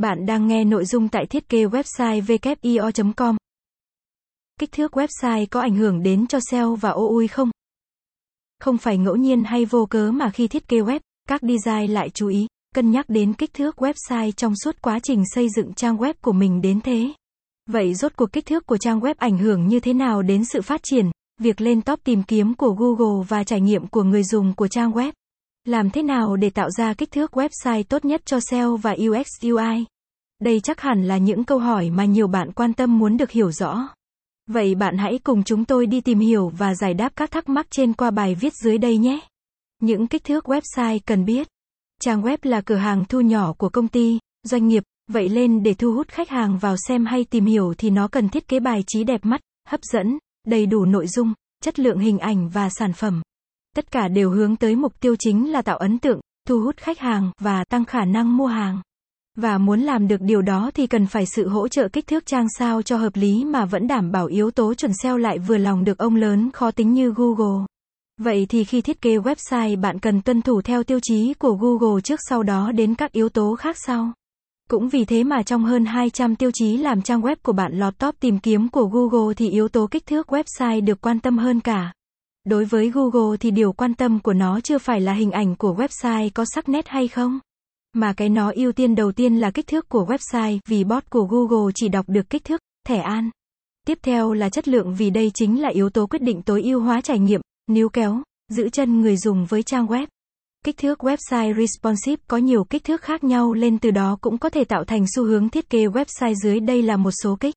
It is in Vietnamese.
Bạn đang nghe nội dung tại thiết kế website wio.com. Kích thước website có ảnh hưởng đến cho SEO và OUI không? Không phải ngẫu nhiên hay vô cớ mà khi thiết kế web, các design lại chú ý, cân nhắc đến kích thước website trong suốt quá trình xây dựng trang web của mình đến thế. Vậy rốt cuộc kích thước của trang web ảnh hưởng như thế nào đến sự phát triển, việc lên top tìm kiếm của Google và trải nghiệm của người dùng của trang web? Làm thế nào để tạo ra kích thước website tốt nhất cho SEO và UX UI? Đây chắc hẳn là những câu hỏi mà nhiều bạn quan tâm muốn được hiểu rõ. Vậy bạn hãy cùng chúng tôi đi tìm hiểu và giải đáp các thắc mắc trên qua bài viết dưới đây nhé. Những kích thước website cần biết. Trang web là cửa hàng thu nhỏ của công ty, doanh nghiệp, vậy nên để thu hút khách hàng vào xem hay tìm hiểu thì nó cần thiết kế bài trí đẹp mắt, hấp dẫn, đầy đủ nội dung, chất lượng hình ảnh và sản phẩm. Tất cả đều hướng tới mục tiêu chính là tạo ấn tượng, thu hút khách hàng và tăng khả năng mua hàng. Và muốn làm được điều đó thì cần phải sự hỗ trợ kích thước trang sao cho hợp lý mà vẫn đảm bảo yếu tố chuẩn SEO lại vừa lòng được ông lớn khó tính như Google. Vậy thì khi thiết kế website bạn cần tuân thủ theo tiêu chí của Google trước sau đó đến các yếu tố khác sau. Cũng vì thế mà trong hơn 200 tiêu chí làm trang web của bạn lọt top tìm kiếm của Google thì yếu tố kích thước website được quan tâm hơn cả. Đối với Google thì điều quan tâm của nó chưa phải là hình ảnh của website có sắc nét hay không, mà cái nó ưu tiên đầu tiên là kích thước của website vì bot của Google chỉ đọc được kích thước, thẻ an. Tiếp theo là chất lượng vì đây chính là yếu tố quyết định tối ưu hóa trải nghiệm, níu kéo, giữ chân người dùng với trang web. Kích thước website responsive có nhiều kích thước khác nhau lên từ đó cũng có thể tạo thành xu hướng thiết kế website dưới đây là một số kích